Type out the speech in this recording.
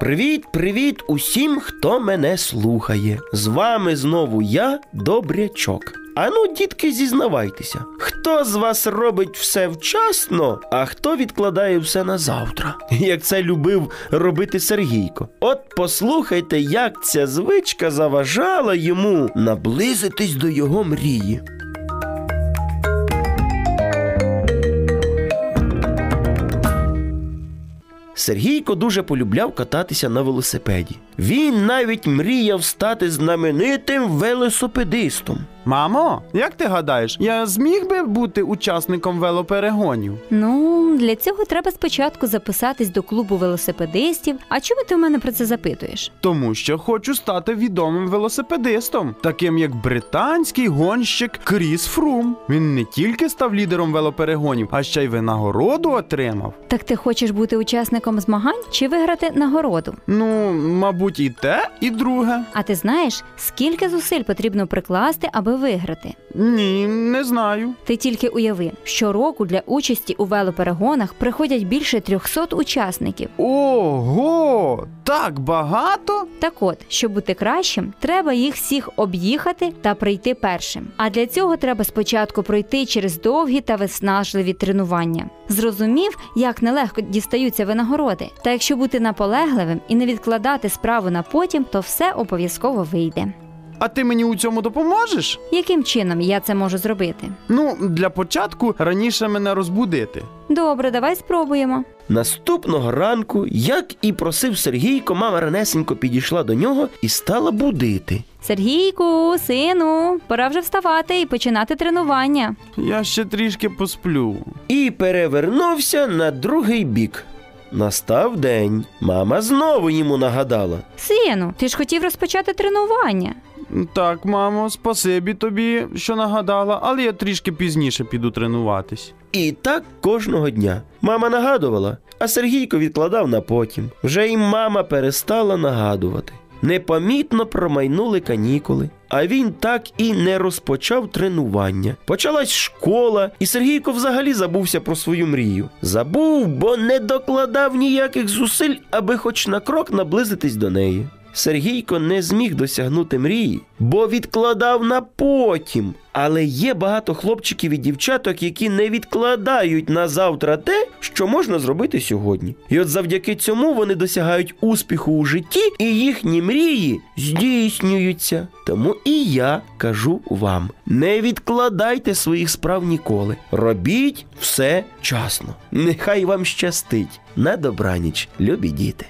Привіт, привіт усім, хто мене слухає. З вами знову я, Добрячок. Ану, дітки, зізнавайтеся, хто з вас робить все вчасно, а хто відкладає все на завтра, як це любив робити Сергійко. От послухайте, як ця звичка заважала йому наблизитись до його мрії. Сергійко дуже полюбляв кататися на велосипеді. Він навіть мріяв стати знаменитим велосипедистом. Мамо, як ти гадаєш, я зміг би бути учасником велоперегонів? Ну, для цього треба спочатку записатись до клубу велосипедистів. А чому ти в мене про це запитуєш? Тому що хочу стати відомим велосипедистом, таким як британський гонщик Кріс Фрум. Він не тільки став лідером велоперегонів, а ще й винагороду отримав. Так ти хочеш бути учасником змагань чи виграти нагороду? Ну, мабуть, і те, і друге. А ти знаєш, скільки зусиль потрібно прикласти, аби виграти? Ні, не знаю. Ти тільки уяви, щороку для участі у велоперегонах приходять більше 300 учасників. Ого, так багато? Так от, щоб бути кращим, треба їх всіх об'їхати та прийти першим. А для цього треба спочатку пройти через довгі та виснажливі тренування. Зрозумів, як нелегко дістаються винагороди. Та якщо бути наполегливим і не відкладати справу на потім, то все обов'язково вийде. А ти мені у цьому допоможеш? Яким чином я це можу зробити? Ну, для початку раніше мене розбудити. Добре, давай спробуємо. Наступного ранку, як і просив Сергійко, мама ранесенько підійшла до нього і стала будити. Сергійку, сину, пора вже вставати і починати тренування. Я ще трішки посплю. і перевернувся на другий бік. Настав день. Мама знову йому нагадала. Сину, ти ж хотів розпочати тренування. Так, мамо, спасибі тобі, що нагадала, але я трішки пізніше піду тренуватись. І так кожного дня. Мама нагадувала, а Сергійко відкладав на потім. Вже й мама перестала нагадувати. Непомітно промайнули канікули, а він так і не розпочав тренування. Почалась школа, і Сергійко взагалі забувся про свою мрію. Забув, бо не докладав ніяких зусиль, аби хоч на крок наблизитись до неї. Сергійко не зміг досягнути мрії, бо відкладав на потім. Але є багато хлопчиків і дівчаток, які не відкладають на завтра те, що можна зробити сьогодні. І от завдяки цьому вони досягають успіху у житті, і їхні мрії здійснюються. Тому і я кажу вам: не відкладайте своїх справ ніколи. Робіть все часно. Нехай вам щастить. На добраніч, любі діти.